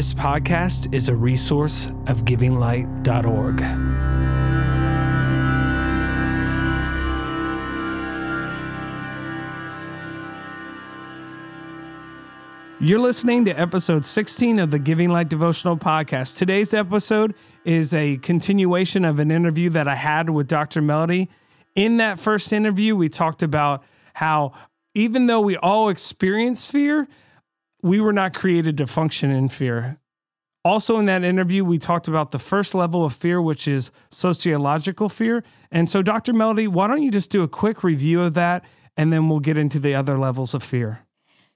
This podcast is a resource of givinglight.org. You're listening to episode 16 of the Giving Light Devotional Podcast. Today's episode is a continuation of an interview that I had with Dr. Melody. In that first interview, we talked about how even though we all experience fear, we were not created to function in fear. Also, in that interview, we talked about the first level of fear, which is sociological fear. And so, Dr. Melody, why don't you just do a quick review of that and then we'll get into the other levels of fear?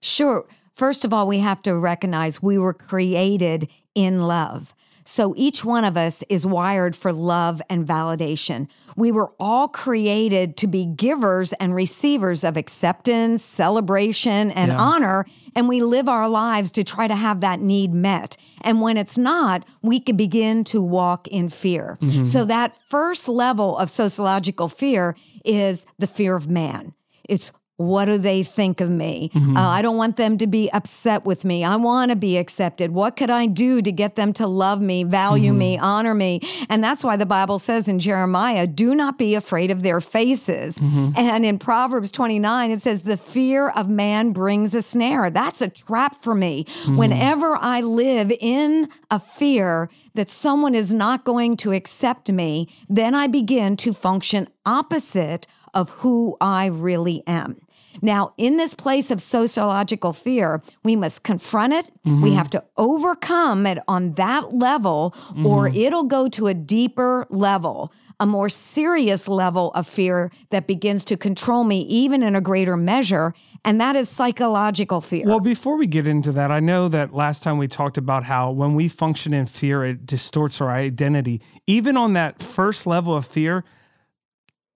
Sure. First of all, we have to recognize we were created in love. So each one of us is wired for love and validation. We were all created to be givers and receivers of acceptance, celebration, and Yeah. honor. And we live our lives to try to have that need met. And when it's not, we can begin to walk in fear. Mm-hmm. So that first level of sociological fear is the fear of man. It's what do they think of me? Mm-hmm. Uh, I don't want them to be upset with me. I want to be accepted. What could I do to get them to love me, value mm-hmm. me, honor me? And that's why the Bible says in Jeremiah, do not be afraid of their faces. Mm-hmm. And in Proverbs 29, it says, the fear of man brings a snare. That's a trap for me. Whenever I live in a fear that someone is not going to accept me, then I begin to function opposite of who I really am. Now, in this place of sociological fear, we must confront it. We mm-hmm. have to overcome it on that level, or mm-hmm. it'll go to a deeper level, a more serious level of fear that begins to control me, even in a greater measure. And that is psychological fear. Well, before we get into that, I know that last time we talked about how when we function in fear, it distorts our identity. Even on that first level of fear,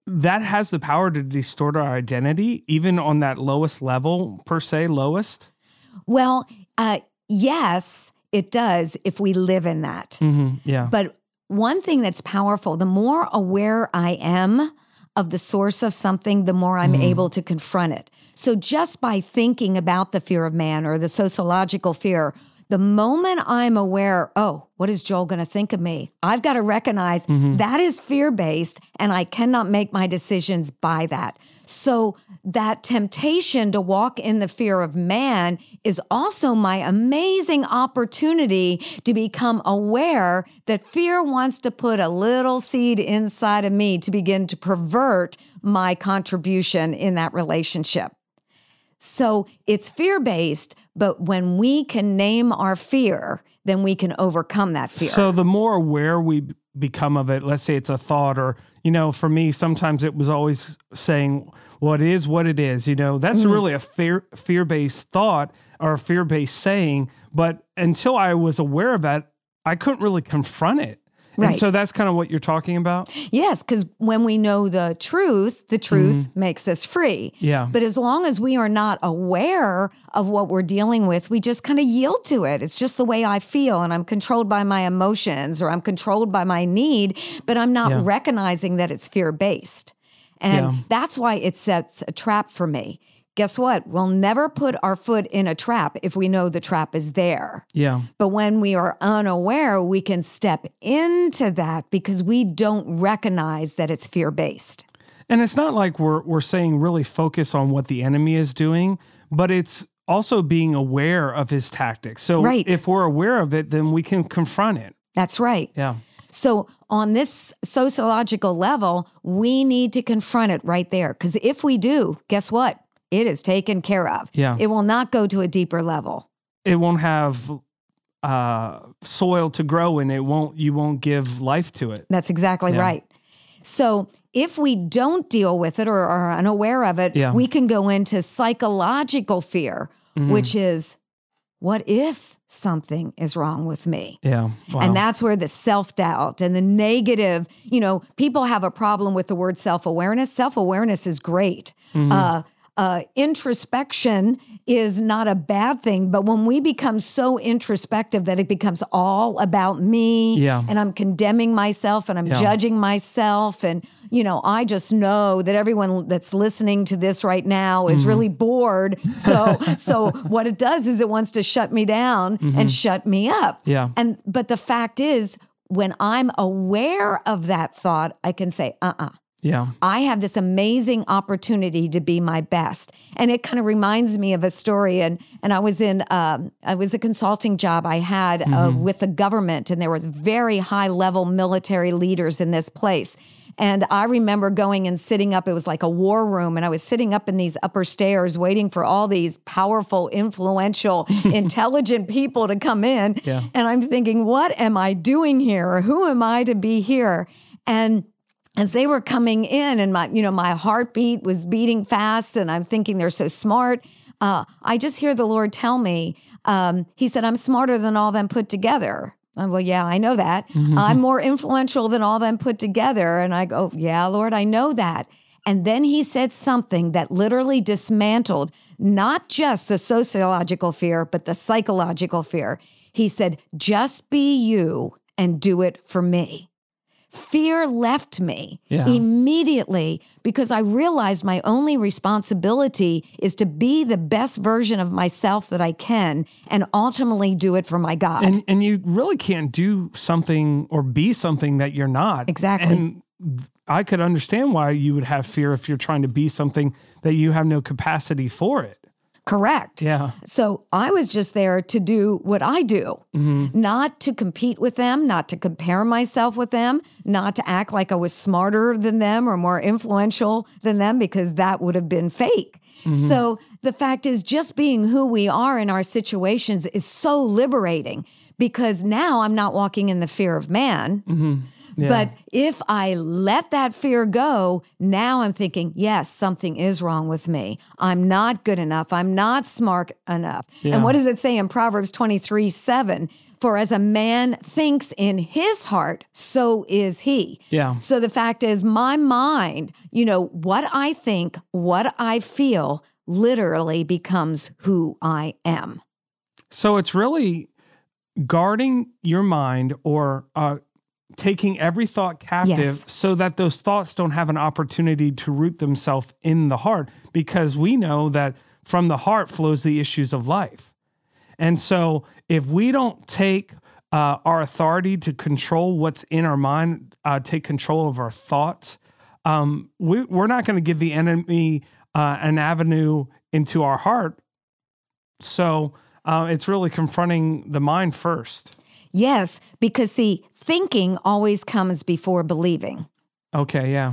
that has the power to distort our identity, even on that lowest level, per se, lowest. well, uh, yes, it does if we live in that. hmm Yeah. But one thing that's powerful, the more aware I am of the source of something, the more I'm able to confront it. So just by thinking about the fear of man or the sociological fear, the moment I'm aware, oh, what is Joel going to think of me? I've got to recognize mm-hmm. that is fear based and I cannot make my decisions by that. So that temptation to walk in the fear of man is also my amazing opportunity to become aware that fear wants to put a little seed inside of me to begin to pervert my contribution in that relationship. So it's fear based, but when we can name our fear, then we can overcome that fear. So the more aware we become of it, let's say it's a thought, or, you know, for me, sometimes it was always saying, well, what is what it is, you know, that's Mm-hmm. really a fear fear based thought or a fear based saying. But until I was aware of that, I couldn't really confront it. And so that's kind of what you're talking about. yes, because when we know the truth, the truth mm-hmm. makes us free. Yeah. But as long as we are not aware of what we're dealing with, we just kind of yield to it. It's just the way I feel, and I'm controlled by my emotions or I'm controlled by my need, but I'm not Yeah. recognizing that it's fear based. And Yeah. that's why it sets a trap for me. Guess what? We'll never put our foot in a trap if we know the trap is there. Yeah. But when we are unaware, we can step into that because we don't recognize that it's fear based. And it's not like we're we're saying really focus on what the enemy is doing, but it's also being aware of his tactics. So Right. if we're aware of it, then we can confront it. That's right. Yeah. So, on this sociological level, we need to confront it right there. Because if we do, guess what? It is taken care of. Yeah. It will not go to a deeper level. It won't have uh, soil to grow in. It won't. You won't give life to it. That's exactly Yeah. right. So, if we don't deal with it or are unaware of it, Yeah. we can go into psychological fear, Mm-hmm. which is what if something is wrong with me? Yeah. Wow. And that's where the self doubt and the negative, you know, people have a problem with the word self awareness. Self awareness is great. Mm-hmm. Uh, uh, introspection is not a bad thing, but when we become so introspective that it becomes all about me Yeah. and I'm condemning myself and I'm Yeah. judging myself and you know, I just know that everyone that's listening to this right now is Mm-hmm. really bored. So so what it does is it wants to shut me down and shut me up. Mm-hmm. Yeah. And but the fact is when I'm aware of that thought, I can say, uh-uh. Yeah. I have this amazing opportunity to be my best. And it kind of reminds me of a story. And, and I was in, um, I was a consulting job I had uh, with the government and there was very high level military leaders in this place. And I remember going and sitting up, it was like a war room. And I was sitting up in these upper stairs waiting for all these powerful, influential, intelligent people to come in. Yeah. And I'm thinking, what am I doing here? Who am I to be here? And as they were coming in and my you know my heartbeat was beating fast and i'm thinking they're so smart uh, i just hear the lord tell me um, he said i'm smarter than all them put together. Uh, well yeah i know that. I'm more influential than all them put together. And i go yeah lord i know that. And then he said something that literally dismantled not just the sociological fear but the psychological fear. He said just be you and do it for me fear left me Yeah. immediately because I realized my only responsibility is to be the best version of myself that I can and ultimately do it for my God. And and you really can't do something or be something that you're not. Exactly. And I could understand why you would have fear if you're trying to be something that you have no capacity for it. Correct. Yeah. So I was just there to do what I do, mm-hmm. not to compete with them, not to compare myself with them, not to act like I was smarter than them or more influential than them, because that would have been fake. Mm-hmm. So the fact is, just being who we are in our situations is so liberating because now I'm not walking in the fear of man. Mm-hmm. But if I let that fear go, now I'm thinking, yes, something is wrong with me. I'm not good enough. I'm not smart enough. Yeah. And what does it say in Proverbs 23 7? For as a man thinks in his heart, so is he. Yeah. So the fact is, my mind, you know, what I think, what I feel, literally becomes who I am. So it's really guarding your mind or uh, taking every thought captive Yes. so that those thoughts don't have an opportunity to root themselves in the heart because we know that from the heart flows the issues of life. And so if we don't take uh, our authority to control what's in our mind, uh, take control of our thoughts, um, we, we're not going to give the enemy uh, an avenue into our heart. So uh, it's really confronting the mind first. Yes, because see, thinking always comes before believing. Okay, yeah,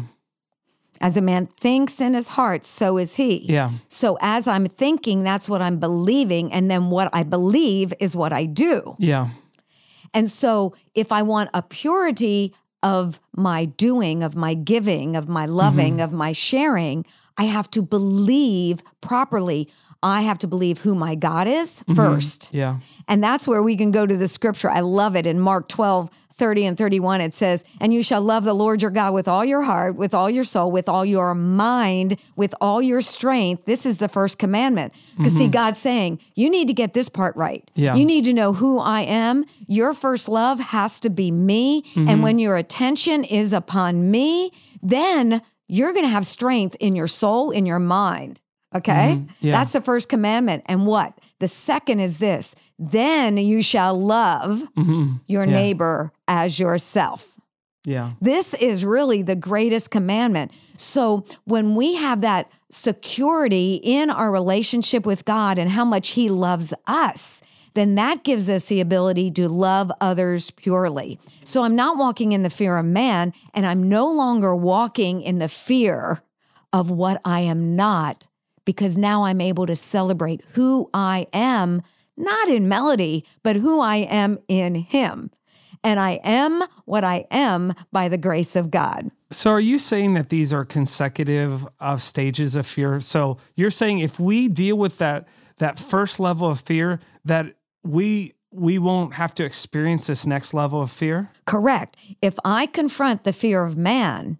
As a man thinks in his heart, so is he. yeah, So as I'm thinking, that's what I'm believing. And then what I believe is what I do. yeah, And so if I want a purity of my doing, of my giving, of my loving, mm-hmm. of my sharing, I have to believe properly. I have to believe who my God is mm-hmm. first. yeah, And that's where we can go to the scripture. I love it in Mark 12, 30 and 31. It says, And you shall love the Lord your God with all your heart, with all your soul, with all your mind, with all your strength. This is the first commandment. Because see, mm-hmm. God's saying, You need to get this part right. Yeah. You need to know who I am. Your first love has to be me. And mm-hmm. when your attention is upon me, then you're going to have strength in your soul, in your mind. Okay. Mm-hmm. Yeah. That's the first commandment. And what? The second is this then you shall love mm-hmm. your Yeah. neighbor as yourself. yeah, This is really the greatest commandment. So when we have that security in our relationship with God and how much He loves us, then that gives us the ability to love others purely. So I'm not walking in the fear of man, and I'm no longer walking in the fear of what I am not, because now I'm able to celebrate who I am, not in melody, but who I am in Him. And I am what I am by the grace of God. So are you saying that these are consecutive uh, stages of fear? So you're saying if we deal with that that first level of fear, that we we won't have to experience this next level of fear? Correct. If I confront the fear of man,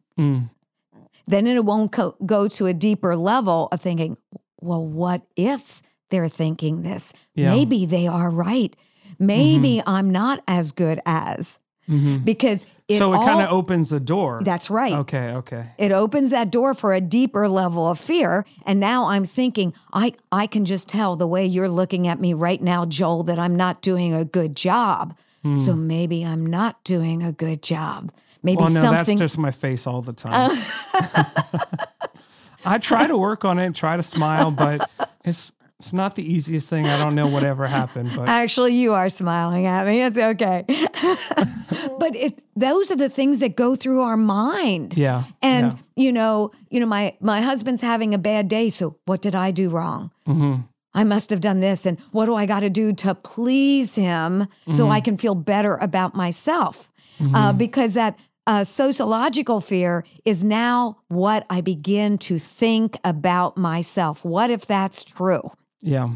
then it won't co- go to a deeper level of thinking, well, what if they're thinking this? Yeah. Maybe they are right. Maybe mm-hmm. I'm not as good as mm-hmm. because it so it kind of opens the door. that's right. okay. Okay. It opens that door for a deeper level of fear. And now I'm thinking, I, I can just tell the way you're looking at me right now, Joel, that I'm not doing a good job. Hmm. So maybe I'm not doing a good job. Maybe Well, no, something. that's just my face all the time. Oh. I try to work on it, try to smile, but it's it's not the easiest thing. I don't know whatever happened, but Actually, you are smiling at me. It's okay. but it those are the things that go through our mind. yeah. And yeah. you know, you know, my my husband's having a bad day. So what did I do wrong? Mm-hmm. I must have done this, and what do I got to do to please him so Mm-hmm. I can feel better about myself? Uh, because that uh, sociological fear is now what I begin to think about myself. What if that's true? Yeah.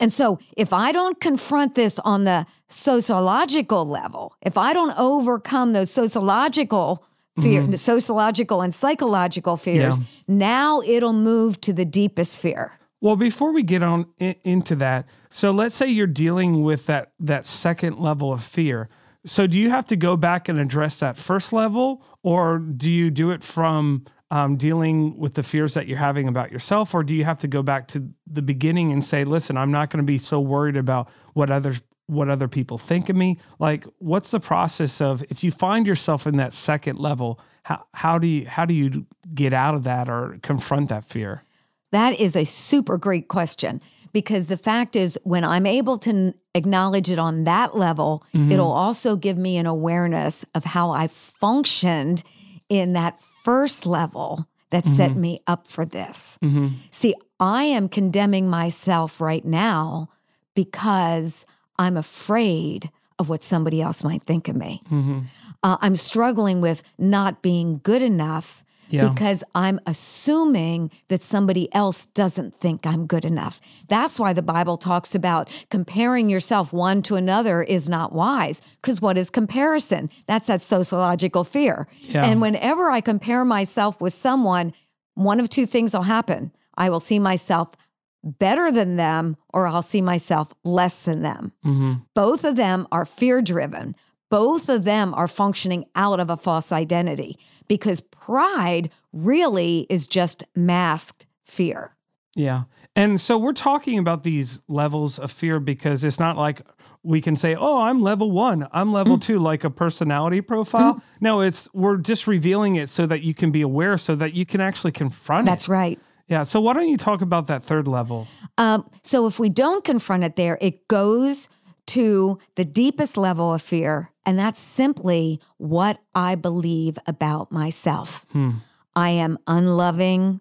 And so, if I don't confront this on the sociological level, if I don't overcome those sociological fear, mm-hmm. sociological and psychological fears, Yeah. now it'll move to the deepest fear. Well, before we get on in, into that, so let's say you're dealing with that that second level of fear. So do you have to go back and address that first level, or do you do it from um, dealing with the fears that you're having about yourself, or do you have to go back to the beginning and say, "Listen, I'm not going to be so worried about what others what other people think of me." Like, what's the process of if you find yourself in that second level? How how do you how do you get out of that or confront that fear? That is a super great question because the fact is, when I'm able to acknowledge it on that level, it'll also give me an awareness of how I functioned in that first level that mm-hmm. set me up for this. Mm-hmm. See, I am condemning myself right now because I'm afraid of what somebody else might think of me. Mm-hmm. Uh, I'm struggling with not being good enough Yeah. because I'm assuming that somebody else doesn't think I'm good enough. That's why the Bible talks about comparing yourself one to another is not wise. Because what is comparison? That's that sociological fear. Yeah. And whenever I compare myself with someone, one of two things will happen. I will see myself better than them, or I'll see myself less than them. Mm-hmm. Both of them are fear driven. Both of them are functioning out of a false identity because pride really is just masked fear. Yeah. And so we're talking about these levels of fear because it's not like we can say, oh, I'm level one, I'm level Mm. two, like a personality profile. No, it's we're just revealing it so that you can be aware, so that you can actually confront That's it. right. Yeah. So why don't you talk about that third level? Um, so if we don't confront it there, it goes to the deepest level of fear, and that's simply what I believe about myself. Hmm. I am unloving.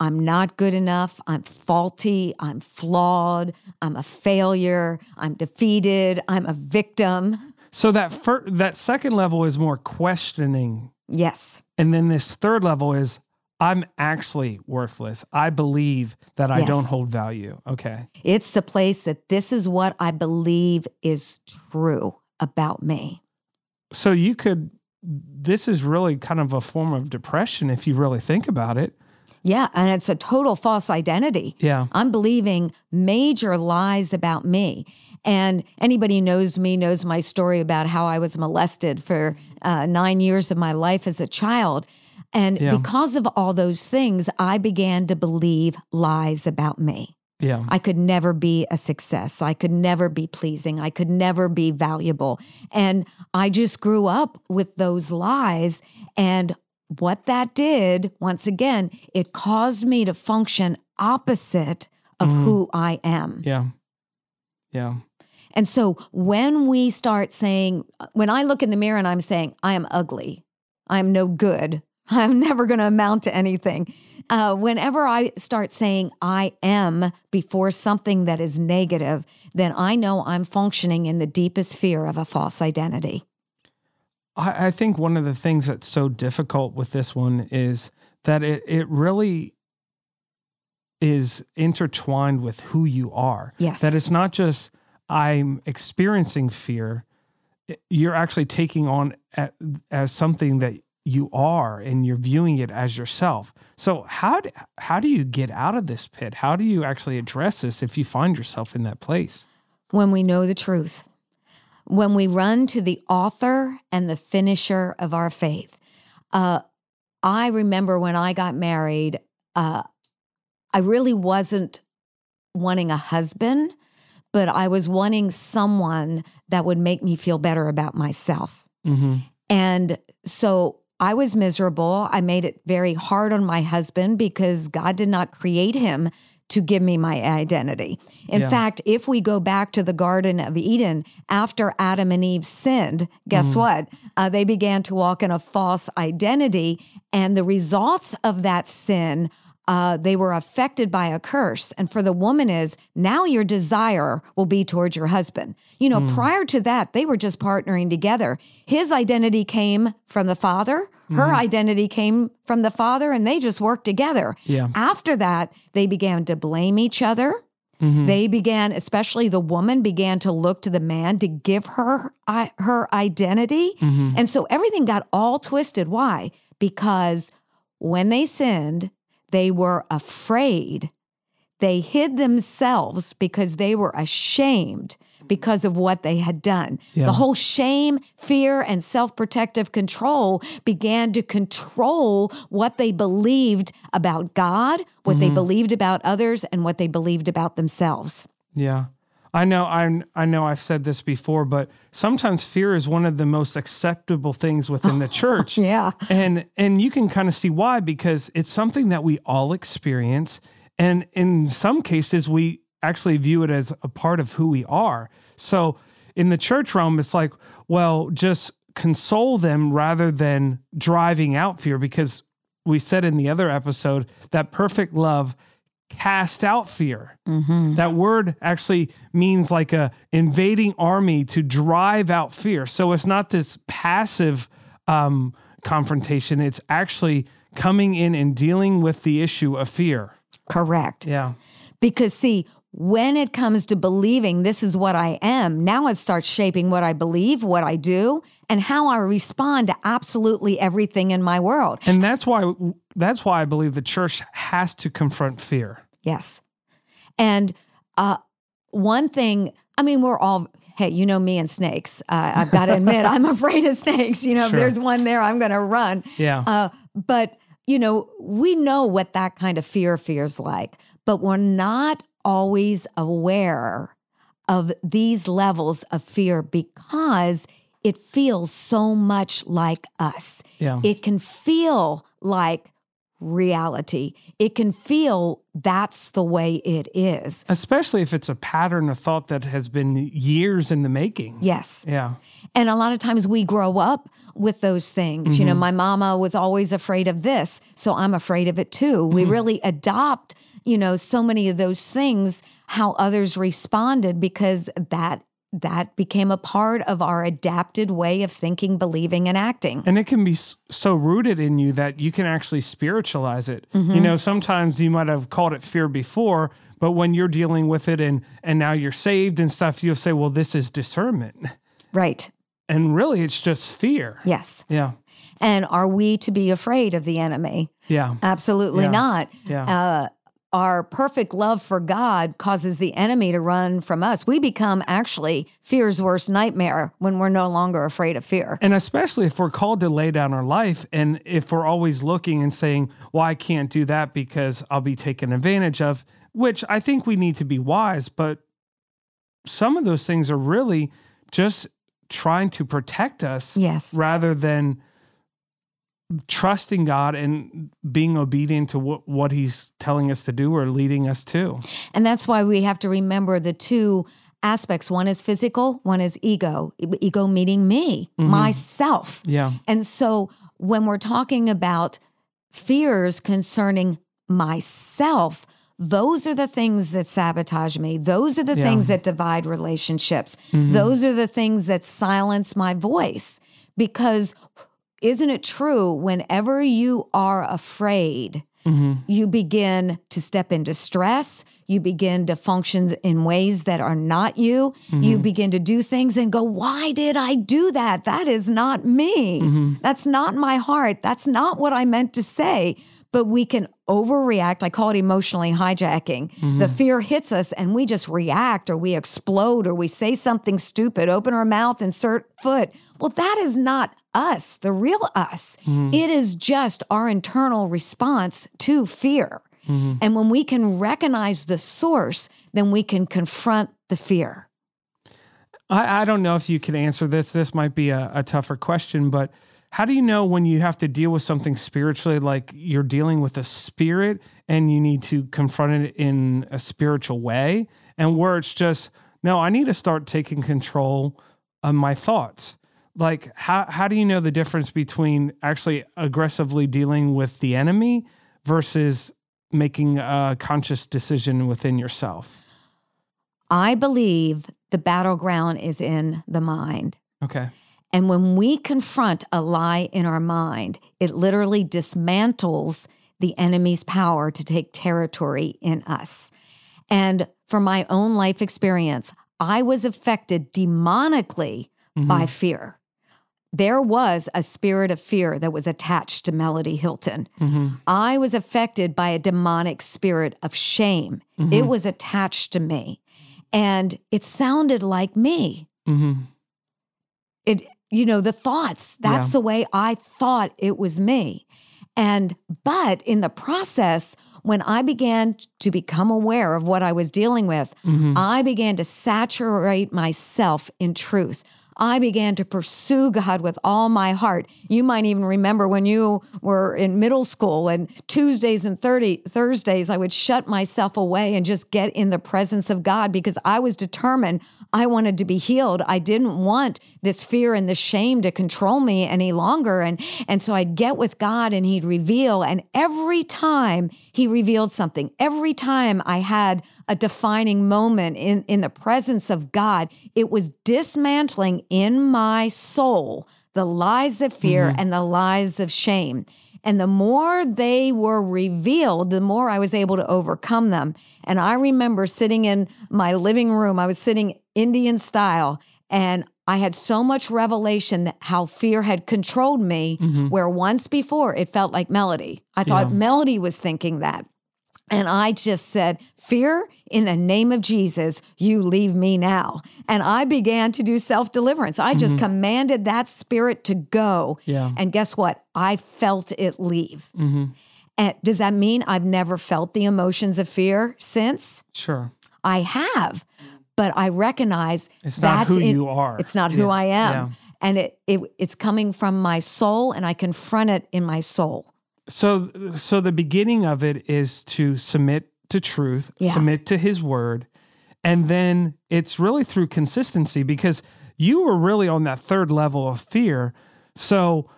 I'm not good enough. I'm faulty. I'm flawed. I'm a failure. I'm defeated. I'm a victim. So that fir- that second level is more questioning, Yes. and then this third level is I'm actually worthless. I believe that I Yes. don't hold value. Okay. It's the place that this is what I believe is true about me. So you could this is really kind of a form of depression if you really think about it. Yeah. And it's a total false identity. Yeah. I'm believing major lies about me. And anybody who knows me knows my story about how I was molested for uh, nine years of my life as a child. And Yeah. because of all those things, I began to believe lies about me. Yeah. I could never be a success. I could never be pleasing. I could never be valuable. And I just grew up with those lies. And what that did, once again, it caused me to function opposite of mm-hmm. who I am. Yeah. Yeah. And so when we start saying, uh, when I look in the mirror and I'm saying, I am ugly, I'm no good, I'm never going to amount to anything. Uh, whenever I start saying I am before something that is negative, then I know I'm functioning in the deepest fear of a false identity. I, I think one of the things that's so difficult with this one is that it it really is intertwined with who you are. Yes. That it's not just I'm experiencing fear. You're actually taking on as something that you are and you're viewing it as yourself. So how do, how do you get out of this pit? How do you actually address this if you find yourself in that place? When we know the truth. When we run to the author and the finisher of our faith. Uh, I remember when I got married, uh, I really wasn't wanting a husband, but I was wanting someone that would make me feel better about myself. Mm-hmm. And so I was miserable. I made it very hard on my husband because God did not create him to give me my identity. In Yeah. fact, if we go back to the Garden of Eden, after Adam and Eve sinned, guess what? Uh, they began to walk in a false identity. And the results of that sin, uh, they were affected by a curse. And for the woman is now your desire will be towards your husband. You know, prior to that, they were just partnering together. His identity came from the father, her identity came from the father, and they just worked together. Yeah. After that, they began to blame each other. Mm-hmm. They began, especially the woman, began to look to the man to give her I, her identity, Mm-hmm. and so everything got all twisted. Why? Because when they sinned, they were afraid. They hid themselves because they were ashamed because of what they had done. Yeah. The whole shame, fear, and self protective control began to control what they believed about God, what they mm-hmm. believed about others, and what they believed about themselves. Yeah. I know I I know I've said this before, but sometimes fear is one of the most acceptable things within the church. Yeah. And and you can kind of see why because it's something that we all experience and in some cases we actually view it as a part of who we are. So in the church realm it's like, well, just console them rather than driving out fear because we said in the other episode that perfect love cast out fear. That word actually means like a invading army to drive out fear. So it's not this passive um, confrontation. It's actually coming in and dealing with the issue of fear. Correct. Yeah. Because, see, when it comes to believing this is what I am, now it starts shaping what I believe, what I do, and how I respond to absolutely everything in my world. And that's why that's why I believe the church has to confront fear. Yes. And uh, one thing, I mean, we're all, hey, you know me and snakes. Uh, I've got to admit, I'm afraid of snakes. You know, Sure. if there's one there, I'm going to run. Yeah. Uh, but, you know, we know what that kind of fear feels like, but we're not always aware of these levels of fear because it feels so much like us. Yeah. It can feel like reality. It can feel that's the way it is. Especially if it's a pattern of thought that has been years in the making. Yes. Yeah. And a lot of times we grow up with those things. You know, mm-hmm. my mama was always afraid of this, so I'm afraid of it too. We mm-hmm. really adopt, you know, so many of those things how others responded because that that became a part of our adapted way of thinking, believing and acting. And it can be so rooted in you that you can actually spiritualize it. You know, sometimes you might have called it fear before, but when you're dealing with it and and now you're saved and stuff, you'll say, "Well, this is discernment." Right. And really it's just fear. Yes. Yeah. And are we to be afraid of the enemy? Yeah. Absolutely Yeah. not. Yeah. Uh, our perfect love for God causes the enemy to run from us. We become actually fear's worst nightmare when we're no longer afraid of fear. And especially if we're called to lay down our life and if we're always looking and saying, "Well, I can't do that because I'll be taken advantage of," which I think we need to be wise, but some of those things are really just trying to protect us Yes. rather than trusting God and being obedient to what, what he's telling us to do or leading us to. And that's why we have to remember the two aspects one is physical, one is ego. Ego meaning me, mm-hmm. myself. Yeah. And so when we're talking about fears concerning myself, those are the things that sabotage me. Those are the Yeah. things that divide relationships. Mm-hmm. Those are the things that silence my voice. Because isn't it true, whenever you are afraid, mm-hmm. you begin to step into stress. You begin to function in ways that are not you. You mm-hmm. begin to do things and go, Why did I do that? That is not me. Mm-hmm. That's not my heart. That's not what I meant to say. But we can overreact. I call it emotionally hijacking. The fear hits us and we just react or we explode or we say something stupid, open our mouth, insert foot. Well, that is not us, the real us. Mm-hmm. It is just our internal response to fear. Mm-hmm. And when we can recognize the source, then we can confront the fear. I, I don't know if you can answer this. This might be a, a tougher question, but how do you know when you have to deal with something spiritually, like you're dealing with a spirit and you need to confront it in a spiritual way, and where it's just, no, I need to start taking control of my thoughts? Like, how, how do you know the difference between actually aggressively dealing with the enemy versus making a conscious decision within yourself? I believe the battleground is in the mind. Okay. And when we confront a lie in our mind, it literally dismantles the enemy's power to take territory in us. And from my own life experience, I was affected demonically by mm-hmm. fear. There was a spirit of fear that was attached to Melody Hilton. I was affected by a demonic spirit of shame. It was attached to me. And it sounded like me. Mm-hmm. It, you know, the thoughts, that's Yeah. the way I thought it was me. And, but in the process, when I began to become aware of what I was dealing with, Mm-hmm. I began to saturate myself in truth. I began to pursue God with all my heart. You might even remember when you were in middle school and Tuesdays and 30 Thursdays, I would shut myself away and just get in the presence of God because I was determined I wanted to be healed. I didn't want this fear and this shame to control me any longer. And, and so I'd get with God and He'd reveal. And every time He revealed something, every time I had a defining moment in, in the presence of God, it was dismantling in my soul the lies of fear mm-hmm. and the lies of shame. And the more they were revealed, the more I was able to overcome them. And I remember sitting in my living room, I was sitting Indian style, and I had so much revelation that how fear had controlled me, mm-hmm. where once before it felt like Melody. I thought Yeah. Melody was thinking that. And I just said, Fear, in the name of Jesus, you leave me now. And I began to do self deliverance. I just mm-hmm. commanded that spirit to go. Yeah. And guess what? I felt it leave. Mm-hmm. And does that mean I've never felt the emotions of fear since? Sure. I have, but I recognize It's not that's who in- you are. It's not who Yeah. I am. Yeah. And it, it it's coming from my soul, and I confront it in my soul. So so the beginning of it is to submit to truth, Yeah. submit to his word, and then it's really through consistency because you were really on that third level of fear. So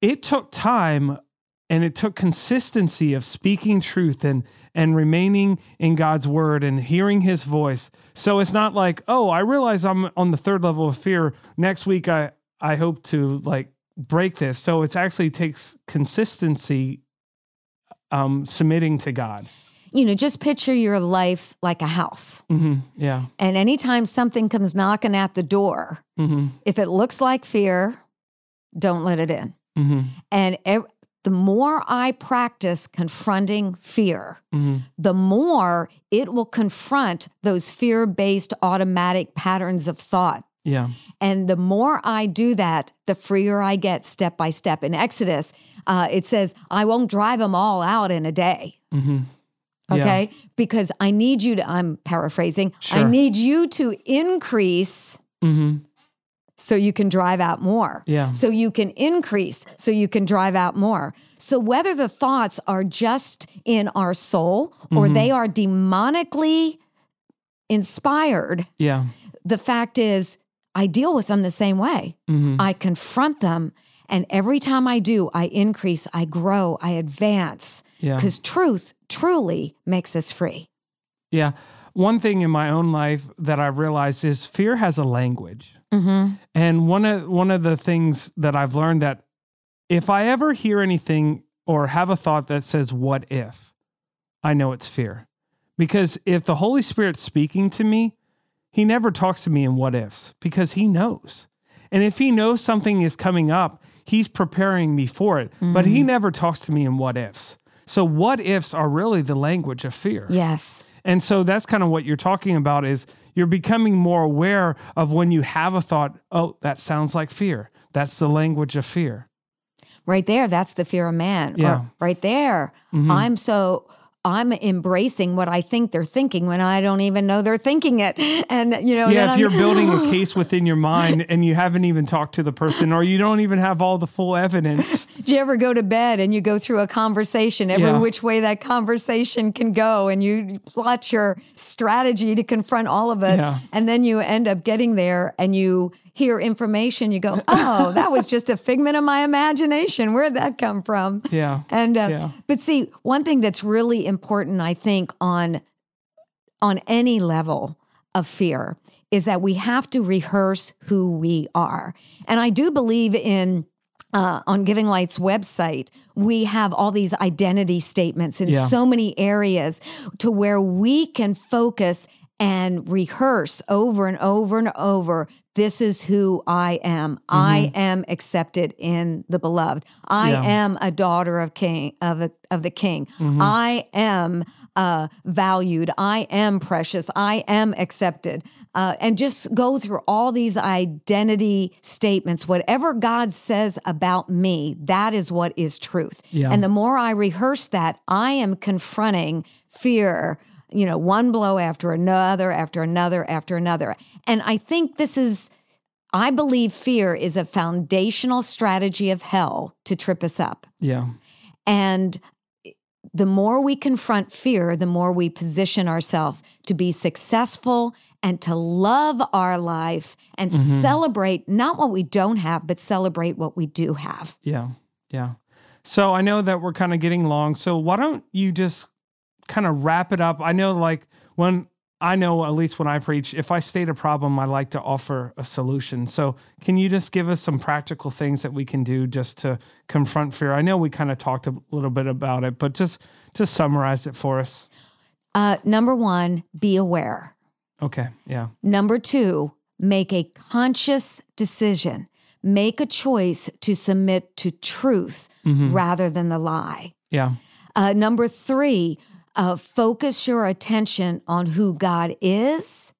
it took time and it took consistency of speaking truth and and remaining in God's word and hearing his voice. So it's not like, "Oh, I realize I'm on the third level of fear. Next week I I hope to like break this." So it's actually takes consistency um submitting to God. You know, just picture your life like a house. hmm Yeah. And anytime something comes knocking at the door, hmm if it looks like fear, don't let it in. hmm And ev- the more I practice confronting fear, hmm the more it will confront those fear based automatic patterns of thought. Yeah. And the more I do that, the freer I get step by step. In Exodus, uh, it says, I won't drive them all out in a day. hmm Okay. Because I need you to, I'm paraphrasing, I need you to increase hmm so you can drive out more. Yeah. So you can increase so you can drive out more. So whether the thoughts are just in our soul or Mm-hmm. they are demonically inspired, Yeah. the fact is I deal with them the same way. hmm I confront them. And every time I do, I increase, I grow, I advance. Yeah. Because truth truly makes us free. Yeah. One thing in my own life that I realized is fear has a language. Mm-hmm. And one of one of the things that I've learned that if I ever hear anything or have a thought that says, What if? I know it's fear. Because if the Holy Spirit's speaking to me, he never talks to me in what ifs because he knows. And if he knows something is coming up, he's preparing me for it. Mm-hmm. But he mm-hmm. never talks to me in what ifs. So what ifs are really the language of fear. Yes. And so that's kind of what you're talking about is you're becoming more aware of when you have a thought, oh, that sounds like fear. That's the language of fear. Right there, that's the fear of man. Yeah. Or right there, mm-hmm. I'm so I'm embracing what I think they're thinking when I don't even know they're thinking it. And, you know, yeah, if I'm, you're building a case within your mind and you haven't even talked to the person or you don't even have all the full evidence. Do you ever go to bed and you go through a conversation, every yeah. which way that conversation can go, and you plot your strategy to confront all of it? Yeah. And then you end up getting there and you hear information, you go, oh, that was just a figment of my imagination. Where'd that come from? Yeah. And uh, yeah. but see, one thing that's really important, I think, on on any level of fear is that we have to rehearse who we are. And I do believe in uh, on Giving Light's website, we have all these identity statements in yeah. so many areas to where we can focus and rehearse over and over and over this is who I am. Mm-hmm. I am accepted in the beloved. I yeah. am a daughter of king of the, of the king. Mm-hmm. I am uh, valued. I am precious. I am accepted. Uh, and just go through all these identity statements. Whatever God says about me, that is what is truth. Yeah. And the more I rehearse that, I am confronting fear you know, one blow after another, after another, after another. And I think this is, I believe fear is a foundational strategy of hell to trip us up. Yeah. And the more we confront fear, the more we position ourselves to be successful and to love our life and mm-hmm. celebrate not what we don't have, but celebrate what we do have. Yeah. Yeah. So I know that we're kind of getting long. So why don't you just kind of wrap it up. I know, like, when I know, at least when I preach, if I state a problem, I like to offer a solution. So, can you just give us some practical things that we can do just to confront fear? I know we kind of talked a little bit about it, but just to summarize it for us. Uh, number one, be aware. Okay. Yeah. Number two, make a conscious decision. Make a choice to submit to truth mm-hmm. rather than the lie. Yeah. Uh, number three, uh, focus your attention on who God is,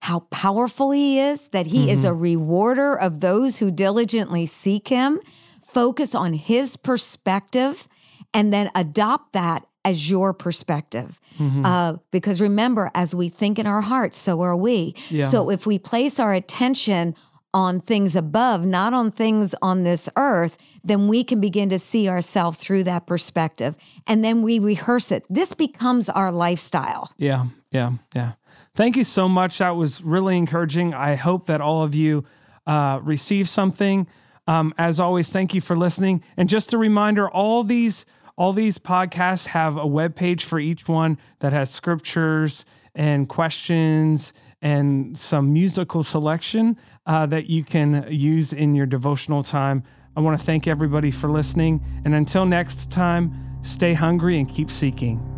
how powerful He is, that He mm-hmm. is a mm-hmm. rewarder of those who diligently seek Him. Focus on His perspective and then adopt that as your perspective. Mm-hmm. Uh, because remember, as we think in our hearts, so are we. Yeah. So if we place our attention on things above, not on things on this earth, then we can begin to see ourselves through that perspective. And then we rehearse it. This becomes our lifestyle. Yeah, yeah, yeah. Thank you so much. That was really encouraging. I hope that all of you uh, receive something. Um, as always, thank you for listening. And just a reminder, all these all these podcasts have a web page for each one that has scriptures and questions and some musical selection uh, that you can use in your devotional time. I want to thank everybody for listening. And until next time, stay hungry and keep seeking.